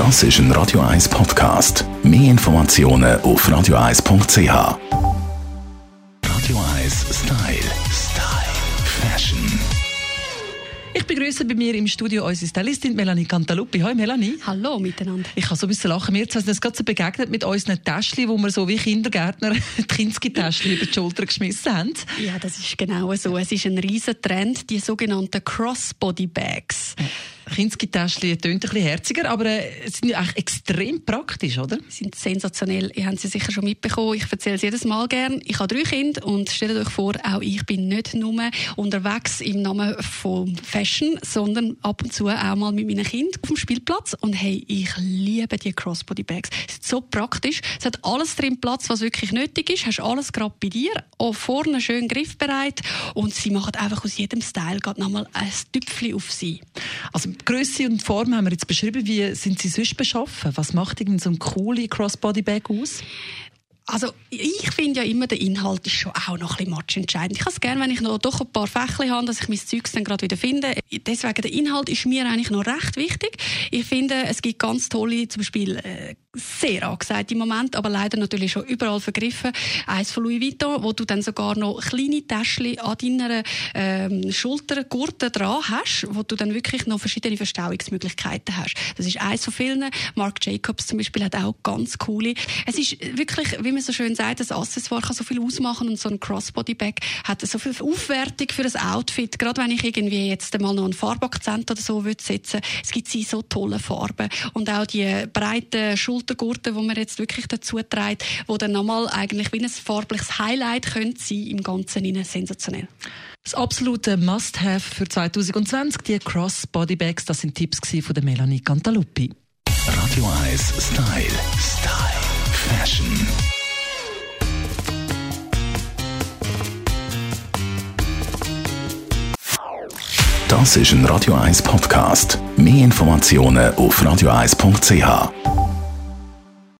Das ist ein Radio 1 Podcast. Mehr Informationen auf radio1.ch. Radio 1 Style. Style. Fashion. Ich begrüße bei mir im Studio unsere Stylistin Melanie Cantaluppi. Hallo Melanie. Hallo miteinander. Ich kann so ein bisschen lachen. Wir sind uns gerade so begegnet mit unseren Täschchen, wo wir so wie Kindergärtner die Kinski-Täschchen über die Schulter geschmissen haben. Ja, das ist genau so. Es ist ein riesen Trend, die sogenannten Crossbody Bags. Kinski-Täschchen tönt ein bisschen herziger, aber äh, sind eigentlich extrem praktisch, oder? Sie sind sensationell. Ihr habt sie sicher schon mitbekommen. Ich erzähle es jedes Mal gern. Ich habe drei Kinder und stellt euch vor, auch ich bin nicht nur unterwegs im Namen von Fashion, sondern ab und zu auch mal mit meinen Kindern auf dem Spielplatz. Und hey, ich liebe die Crossbody Bags. Sie sind so praktisch. Es hat alles drin Platz, was wirklich nötig ist. Hast alles gerade bei dir. Auch vorne schön griffbereit. Und sie machen einfach aus jedem Style gerade nochmal ein Tüpfchen auf sie. Also Größe und Form haben wir jetzt beschrieben. Wie sind Sie sonst beschaffen? Was macht Ihnen so ein coole Crossbody-Bag aus? Also ich finde ja immer, der Inhalt ist schon auch noch ein bisschen matchentscheidend. Ich habe es gerne, wenn ich noch doch ein paar Fächli habe, dass ich mein Zeugs dann gerade wieder finde. Deswegen, der Inhalt ist mir eigentlich noch recht wichtig. Ich finde, es gibt ganz tolle, zum Beispiel äh, sehr angesagt im Moment, aber leider natürlich schon überall vergriffen. Eins von Louis Vuitton, wo du dann sogar noch kleine Täschchen an deiner ähm, Schultergurte dran hast, wo du dann wirklich noch verschiedene Verstauungsmöglichkeiten hast. Das ist eins von vielen. Marc Jacobs zum Beispiel hat auch ganz coole. Es ist wirklich, wie man so schön sagt, das Accessoire kann so viel ausmachen und so ein Crossbody-Bag hat so viel Aufwertung für das Outfit. Gerade wenn ich irgendwie jetzt mal noch einen Farbakzent oder so würde es gibt sie so tolle Farben und auch die breiten Schulter Schultergurte, wo man jetzt wirklich dazu trägt, wo dann nochmal eigentlich wie ein farbliches Highlight könnte sein im Ganzen innen sensationell. Das absolute Must-Have für 2020, die Cross-Body-Bags, das sind Tipps von der Melanie Cantaluppi. Radio 1 Style. Style. Fashion. Das ist ein Radio 1 Podcast. Mehr Informationen auf radio1.ch.